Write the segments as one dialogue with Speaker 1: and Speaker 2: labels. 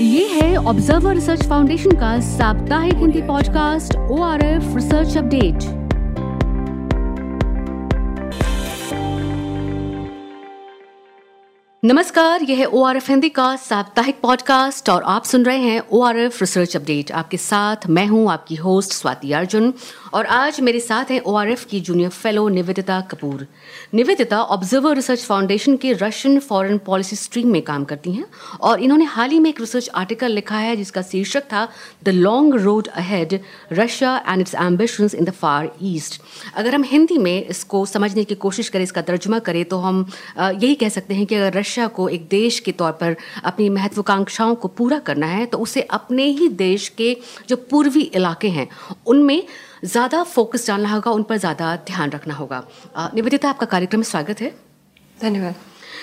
Speaker 1: ये है observer research foundation का साप्ताहिक Hindi podcast O R F research update नमस्कार, यह ओ आर एफ़ हिंदी का साप्ताहिक पॉडकास्ट और आप सुन रहे हैं O R F research update आपके साथ मैं हूँ आपकी होस्ट स्वाति अर्जुन और आज मेरे साथ हैं ओ आर एफ़ की junior fellow Nivedita Kapoor. Nivedita Observer Research Foundation के रशियन फॉरेन पॉलिसी स्ट्रीम में काम करती हैं और इन्होंने हाल ही में एक रिसर्च आर्टिकल लिखा है जिसका शीर्षक था the long road ahead Russia and its ambitions in the Far East अगर हम हिंदी में इसको समझने की कोशिश करें, इसका तर्जुमा करें तो हम यही कह सकते हैं कि अगर रशिया को एक देश के तौर पर अपनी महत्वाकांक्षाओं को पूरा करना है तो उसे अपने ही देश के जो पूर्वी इलाके हैं उनमें ज़्यादा फोकस डालना होगा उन पर ज़्यादा ध्यान रखना होगा। निवेदिता आपका कार्यक्रम में स्वागत है।
Speaker 2: धन्यवाद।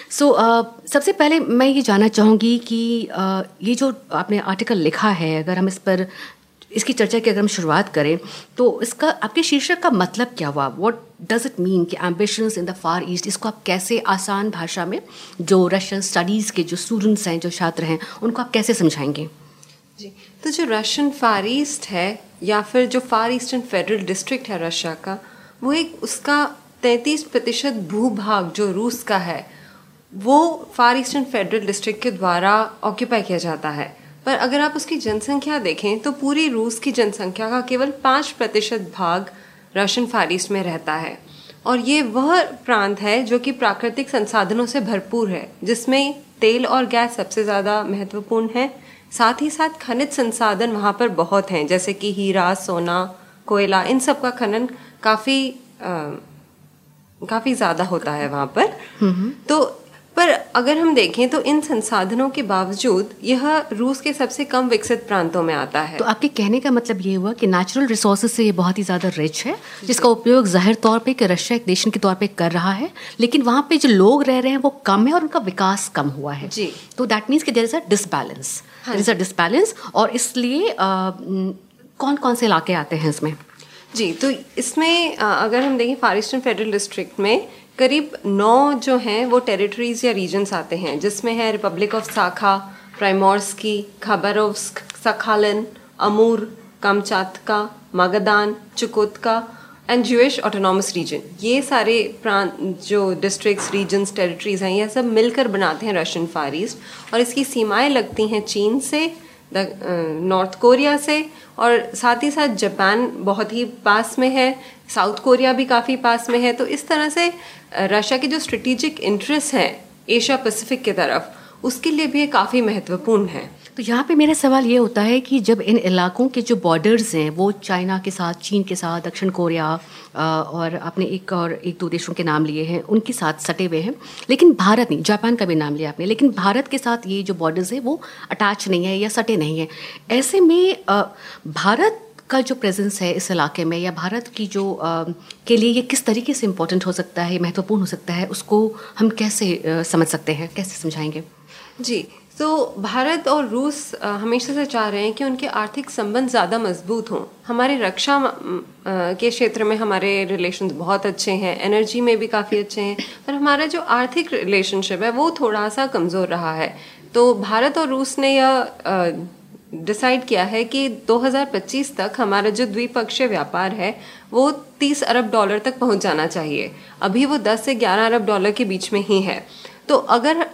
Speaker 1: सो so, uh, सबसे पहले मैं ये जानना चाहूँगी कि uh, ये जो आपने आर्टिकल लिखा है अगर हम इस पर इसकी चर्चा की अगर हम शुरुआत करें तो इसका, आपके शीर्षक का मतलब क्या हुआ? वॉट डज इट मीन कि ambitions in the Far East इसको आप कैसे आसान भाषा में, जो रशियन स्टडीज़ के जो स्टूडेंट्स हैं, जो छात्र हैं, उनको आप कैसे समझाएँगे?
Speaker 2: जी तो जो रशियन फार ईस्ट है, या फिर जो फार ईस्टर्न फेडरल डिस्ट्रिक्ट है रशिया का, वो एक उसका तैंतीस प्रतिशत भूभाग जो रूस का है, वो फार ईस्टर्न फेडरल डिस्ट्रिक्ट के द्वारा ऑक्यूपाई किया जाता है। पर अगर आप उसकी जनसंख्या देखें तो पूरी रूस की जनसंख्या का केवल पाँच प्रतिशत भाग रशियन फार ईस्ट में रहता है। और ये वह प्रांत है जो कि प्राकृतिक संसाधनों से भरपूर है जिसमें तेल और गैस सबसे ज़्यादा महत्वपूर्ण है। साथ ही साथ खनिज संसाधन वहाँ पर बहुत हैं जैसे कि हीरा सोना कोयला इन सब का खनन काफ़ी काफ़ी ज़्यादा होता है वहाँ पर। तो पर अगर हम देखें तो इन संसाधनों के बावजूद यह रूस के सबसे कम विकसित प्रांतों में आता है।
Speaker 1: तो आपके कहने का मतलब ये हुआ कि नेचुरल रिसोर्सेज से ये बहुत ही ज़्यादा रिच है जिसका उपयोग ज़ाहिर तौर पर रशिया एक नेशन के तौर पर कर रहा है लेकिन वहाँ पे जो लोग रह रहे हैं वो कम है और उनका विकास कम हुआ है।
Speaker 2: जी।
Speaker 1: तो दैट मीन्स कि there is a disbalance there is a disbalance और इसलिए कौन कौन से इलाके आते हैं इसमें?
Speaker 2: जी तो इसमें अगर हम देखें फारिस्टन फेडरल डिस्ट्रिक्ट में करीब नौ जो हैं, वो टेरिटरीज या रीजन्स आते हैं, जिसमें है Republic of Sakha Primorsky Khabarovsk Sakhalin Amur Kamchatka Magadan Chukotka and Jewish autonomous region ये सारे प्रांत, जो डिस्ट्रिक्ट्स रीजन्स टेरिटरीज हैं, ये सब मिलकर बनाते हैं रशियन फार ईस्ट और इसकी सीमाएँ लगती हैं चीन से नॉर्थ कोरिया से और साथ ही साथ जापान बहुत ही पास में है, साउथ कोरिया भी काफ़ी पास में है तो इस तरह से रशिया के जो स्ट्रेटिजिक इंटरेस्ट हैं एशिया पैसिफिक की तरफ़, उसके लिए भी ये काफ़ी महत्वपूर्ण है।
Speaker 1: तो यहाँ पे मेरा सवाल ये होता है कि जब इन इलाकों के जो बॉर्डर्स हैं, वो चाइना के साथ चीन के साथ, दक्षिण कोरिया और आपने एक और एक दो देशों के नाम लिए हैं, उनके साथ सटे हुए हैं। लेकिन भारत नहीं, जापान का भी नाम लिया आपने, लेकिन भारत के साथ ये जो बॉर्डर्स हैं, वो अटैच नहीं है या सटे नहीं है। ऐसे में भारत का जो प्रेजेंस है इस इलाके में या भारत की जो आ, के लिए ये किस तरीके से इम्पोर्टेंट हो सकता है महत्वपूर्ण हो सकता है उसको हम कैसे आ, समझ सकते हैं? कैसे समझाएँगे?
Speaker 2: जी तो भारत और रूस हमेशा से चाह रहे हैं कि उनके आर्थिक संबंध ज़्यादा मज़बूत हों। हमारे रक्षा के क्षेत्र में हमारे रिलेशंस बहुत अच्छे हैं एनर्जी में भी काफ़ी अच्छे हैं पर हमारा जो आर्थिक रिलेशनशिप है वो थोड़ा सा कमज़ोर रहा है। तो भारत और रूस ने यह डिसाइड किया है कि 2025 तक हमारा जो द्विपक्षीय व्यापार है, वो 30 अरब डॉलर तक पहुँच जाना चाहिए। अभी वो 10 से 11 अरब डॉलर के बीच में ही है। तो अगर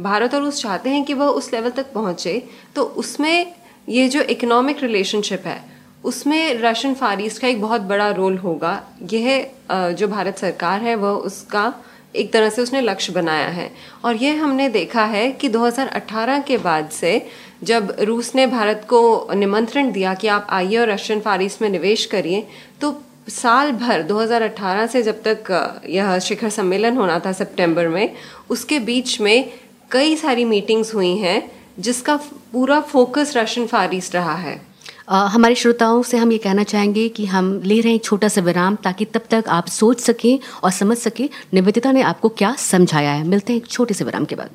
Speaker 2: भारत और रूस चाहते हैं कि वह उस लेवल तक पहुँचे तो उसमें ये जो इकोनॉमिक रिलेशनशिप है, उसमें रशियन फार ईस्ट का एक बहुत बड़ा रोल होगा। यह जो भारत सरकार है, वह उसका एक तरह से उसने लक्ष्य बनाया है। और यह हमने देखा है कि 2018 के बाद से जब रूस ने भारत को निमंत्रण दिया कि आप आइए और रशियन फारिस में निवेश करिए तो साल भर 2018 से जब तक यह शिखर सम्मेलन होना था सितंबर में, उसके बीच में कई सारी मीटिंग्स हुई हैं जिसका पूरा फोकस रशियन फार ईस्ट रहा है।
Speaker 1: हमारे श्रोताओं से हम ये कहना चाहेंगे कि हम ले रहे हैं छोटा सा विराम ताकि तब तक आप सोच सकें और समझ सकें, निवेदिता ने आपको क्या समझाया है। मिलते हैं एक छोटे से विराम के बाद।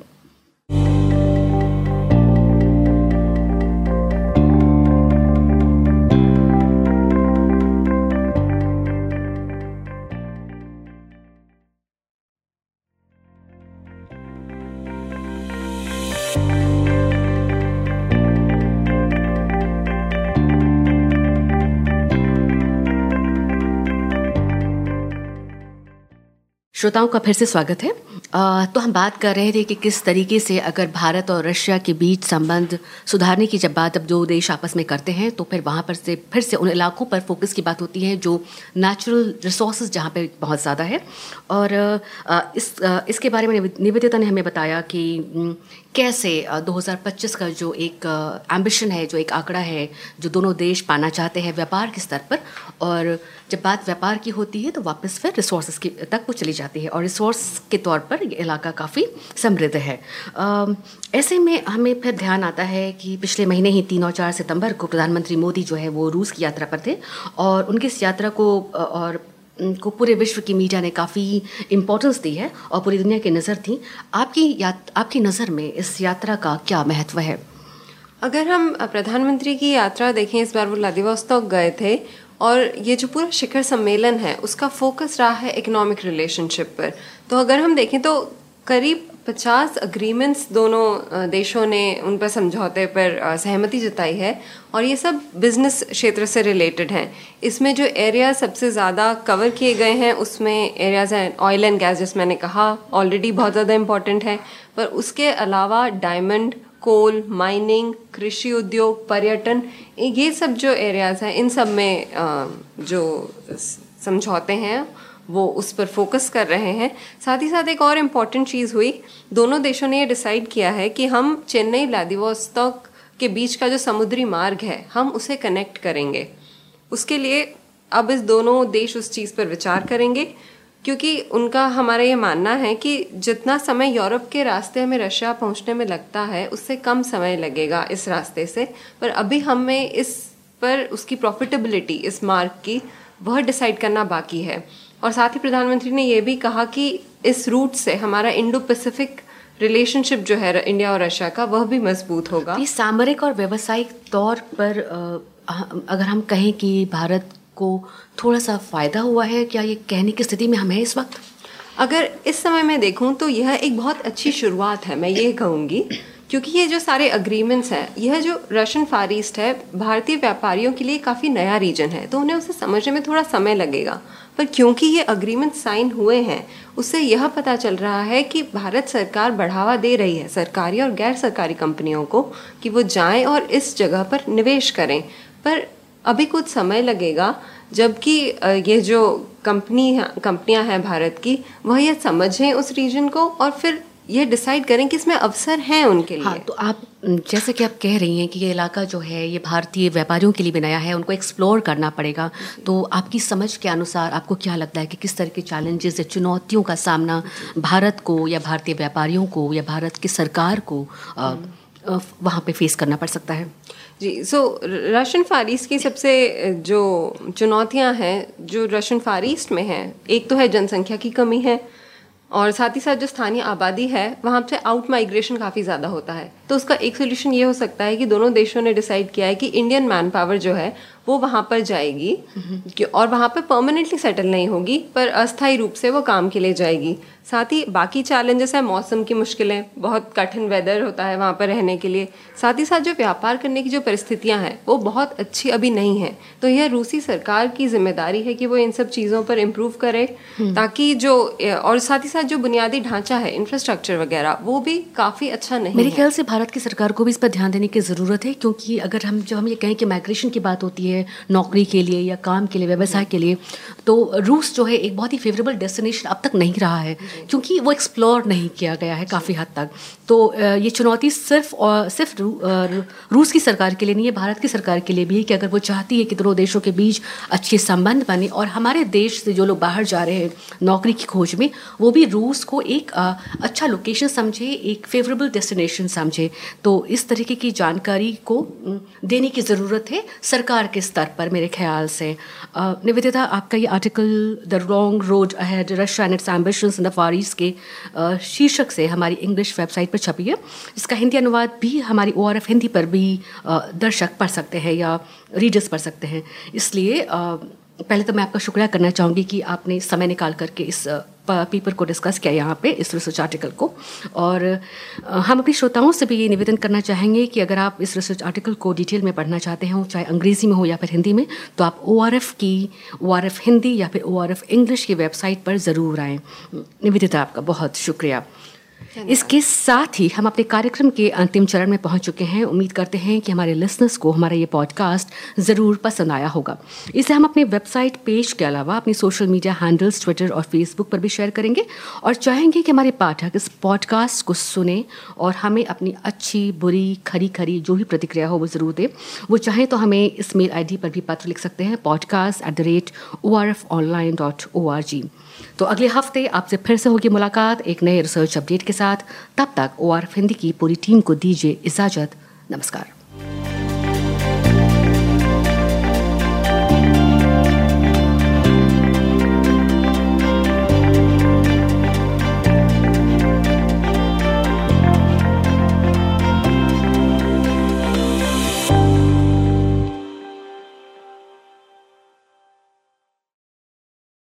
Speaker 1: श्रोताओं का फिर से स्वागत है। आ, तो हम बात कर रहे थे कि किस तरीके से अगर भारत और रशिया के बीच संबंध सुधारने की जब बात अब दो देश आपस में करते हैं तो फिर वहाँ पर से फिर से उन इलाकों पर फोकस की बात होती है जो नेचुरल रिसोर्स जहाँ पर बहुत ज़्यादा है। और आ, इस आ, इसके बारे में निवेदिता ने हमें बताया कि कैसे 2025 का जो एक एम्बिशन है, जो एक आंकड़ा है, जो दोनों देश पाना चाहते हैं व्यापार के स्तर पर, और जब बात व्यापार की होती है तो वापस फिर रिसोर्स की तक वो चली जाती है, और रिसोर्स के तौर पर ये इलाका काफ़ी समृद्ध है। ऐसे में हमें फिर ध्यान आता है कि पिछले महीने ही तीन और चार सितंबर को प्रधानमंत्री मोदी जो है, वो रूस की यात्रा पर थे, और उनकी इस यात्रा को और को पूरे विश्व की मीडिया ने काफ़ी इम्पोर्टेंस दी है और पूरी दुनिया की नज़र थी। आपकी यात, आपकी नज़र में इस यात्रा का क्या महत्व है?
Speaker 2: अगर हम प्रधानमंत्री की यात्रा देखें, इस बार वो व्लादिवोस्तोक गए थे और ये जो पूरा शिखर सम्मेलन है, उसका फोकस रहा है इकोनॉमिक रिलेशनशिप पर। तो अगर हम देखें तो करीब पचास अग्रीमेंट्स दोनों देशों ने उन पर समझौते पर सहमति जताई है और ये सब बिज़नेस क्षेत्र से रिलेटेड हैं। इसमें जो एरिया सबसे ज़्यादा कवर किए गए हैं, उसमें एरियाज़ हैं ऑयल एंड गैस जैसे मैंने कहा ऑलरेडी बहुत ज़्यादा इंपॉर्टेंट है। पर उसके अलावा डायमंड कोल माइनिंग कृषि उद्योग, पर्यटन, ये सब जो एरियाज़ हैं, इन सब में जो समझौते हैं वो उस पर फोकस कर रहे हैं। साथ ही साथ एक और इंपॉर्टेंट चीज़ हुई। दोनों देशों ने ये डिसाइड किया है कि हम चेन्नई व्लादिवोस्तोक के बीच का जो समुद्री मार्ग है, हम उसे कनेक्ट करेंगे। उसके लिए अब इस दोनों देश उस चीज़ पर विचार करेंगे, क्योंकि उनका हमारा ये मानना है कि जितना समय यूरोप के रास्ते हमें रशिया पहुँचने में लगता है, उससे कम समय लगेगा इस रास्ते से। पर अभी हमें इस पर उसकी प्रॉफिटेबिलिटी इस मार्ग की, वह डिसाइड करना बाकी है। और साथ ही प्रधानमंत्री ने यह भी कहा कि इस रूट से हमारा इंडो पैसिफिक रिलेशनशिप जो है इंडिया और रशिया का वह भी मज़बूत होगा।
Speaker 1: तो सामरिक और व्यवसायिक तौर पर अगर हम कहें कि भारत को थोड़ा सा फ़ायदा हुआ है क्या ये कहने की स्थिति में हम हैं इस वक्त?
Speaker 2: अगर इस समय मैं देखूँ तो यह एक बहुत अच्छी शुरुआत है मैं ये कहूँगी। क्योंकि ये जो सारे अग्रीमेंट्स हैं, यह जो रशियन फार ईस्ट है, भारतीय व्यापारियों के लिए काफ़ी नया रीजन है तो उन्हें उसे समझने में थोड़ा समय लगेगा। पर क्योंकि ये अग्रीमेंट साइन हुए हैं, उससे यह पता चल रहा है कि भारत सरकार बढ़ावा दे रही है, सरकारी और गैर सरकारी कंपनियों को, कि वो जाएँ और इस जगह पर निवेश करें। पर अभी कुछ समय लगेगा, जबकि ये जो कंपनी कंपनियाँ हैं भारत की, वह यह समझें उस रीजन को और फिर ये डिसाइड करें कि इसमें अवसर हैं उनके लिए। हाँ,
Speaker 1: तो आप जैसे कि आप कह रही हैं कि ये इलाका जो है ये भारतीय व्यापारियों के लिए बनाया है उनको एक्सप्लोर करना पड़ेगा। तो आपकी समझ के अनुसार आपको क्या लगता है कि किस तरह के चैलेंजेस या चुनौतियों का सामना भारत को या भारतीय व्यापारियों को या भारत की सरकार को वहाँ पे फेस करना पड़ सकता है?
Speaker 2: जी सो रशियन फार ईस्ट की सबसे जो चुनौतियाँ हैं जो रशियन फार ईस्ट में हैं एक तो है जनसंख्या की कमी है और साथ ही साथ जो स्थानीय आबादी है, वहाँ से आउट माइग्रेशन काफ़ी ज़्यादा होता है। तो उसका एक सोल्यूशन ये हो सकता है कि दोनों देशों ने डिसाइड किया है कि इंडियन मैन पावर जो है वो वहाँ पर जाएगी और वहाँ पर परमानेंटली सेटल नहीं होगी पर अस्थायी रूप से वो काम के लिए जाएगी। साथ ही बाकी चैलेंजेस है मौसम की मुश्किलें बहुत कठिन वेदर होता है वहाँ पर रहने के लिए। साथ ही साथ जो व्यापार करने की जो परिस्थितियाँ हैं वो बहुत अच्छी अभी नहीं है। तो यह रूसी सरकार की ज़िम्मेदारी है कि वो इन सब चीज़ों पर इम्प्रूव करे हम्म। ताकि जो और साथ ही साथ जो बुनियादी ढांचा है इंफ्रास्ट्रक्चर वगैरह वो भी काफ़ी अच्छा नहीं
Speaker 1: मेरे ख्याल से भारत की सरकार को भी इस पर ध्यान देने की ज़रूरत है क्योंकि अगर हम जब हम ये कहें कि माइग्रेशन की बात होती है नौकरी के लिए या काम के लिए, व्यवसाय के लिए तो रूस जो है एक बहुत ही फेवरेबल डेस्टिनेशन अब तक नहीं रहा है, क्योंकि वो एक्सप्लोर नहीं किया गया है काफ़ी हद तक। तो ये चुनौती सिर्फ़ और सिर्फ़ रूस की सरकार के लिए नहीं है, भारत की सरकार के लिए भी है कि अगर वो चाहती है कि दोनों देशों के बीच अच्छे संबंध बने और हमारे देश से जो लोग बाहर जा रहे हैं नौकरी की खोज में, वो भी रूस को एक अच्छा लोकेशन समझे, एक फेवरेबल डेस्टिनेशन समझे। तो इस तरीके की जानकारी को देने की ज़रूरत है सरकार के स्तर पर मेरे ख्याल से। निवेदिता, आपका ये article the wrong road ahead Russia and its in the Far East के शीर्षक से हमारी इंग्लिश वेबसाइट पर छपी है। इसका हिंदी अनुवाद भी हमारी ओ आर एफ़ हिंदी पर भी दर्शक पढ़ सकते हैं या रीडर्स पढ़ सकते हैं। इसलिए पहले तो मैं आपका शुक्रिया करना चाहूँगी कि आपने समय निकाल करके इस पेपर को डिस्कस किया यहाँ पे, इस रिसर्च आर्टिकल को। और हम अपने श्रोताओं से भी ये निवेदन करना चाहेंगे कि अगर आप इस रिसर्च आर्टिकल को डिटेल में पढ़ना चाहते हो, चाहे अंग्रेज़ी में हो या फिर हिंदी में तो आप ओआरएफ की ओआरएफ हिंदी या फिर ओआरएफ इंग्लिश की वेबसाइट पर ज़रूर आएँ। निवेदिता आपका बहुत शुक्रिया। इसके साथ ही हम अपने कार्यक्रम के अंतिम चरण में पहुँच चुके हैं। उम्मीद करते हैं कि हमारे लिसनर्स को हमारा ये पॉडकास्ट ज़रूर पसंद आया होगा। इसे हम अपने वेबसाइट पेज के अलावा अपनी सोशल मीडिया हैंडल्स ट्विटर और फेसबुक पर भी शेयर करेंगे और चाहेंगे कि हमारे पाठक इस पॉडकास्ट को सुने और हमें अपनी अच्छी, बुरी, खरी खरी जो भी प्रतिक्रिया हो वो ज़रूर दें। वो चाहें तो हमें इस मेल आईडी पर भी पत्र लिख सकते हैं podcast at the rate O R F online dot O R G तो अगले हफ़्ते आपसे फिर से होगी मुलाकात एक नए रिसर्च अपडेट के साथ। तब तक ओ आर हिंदी की पूरी टीम को दीजिए इजाज़त। नमस्कार।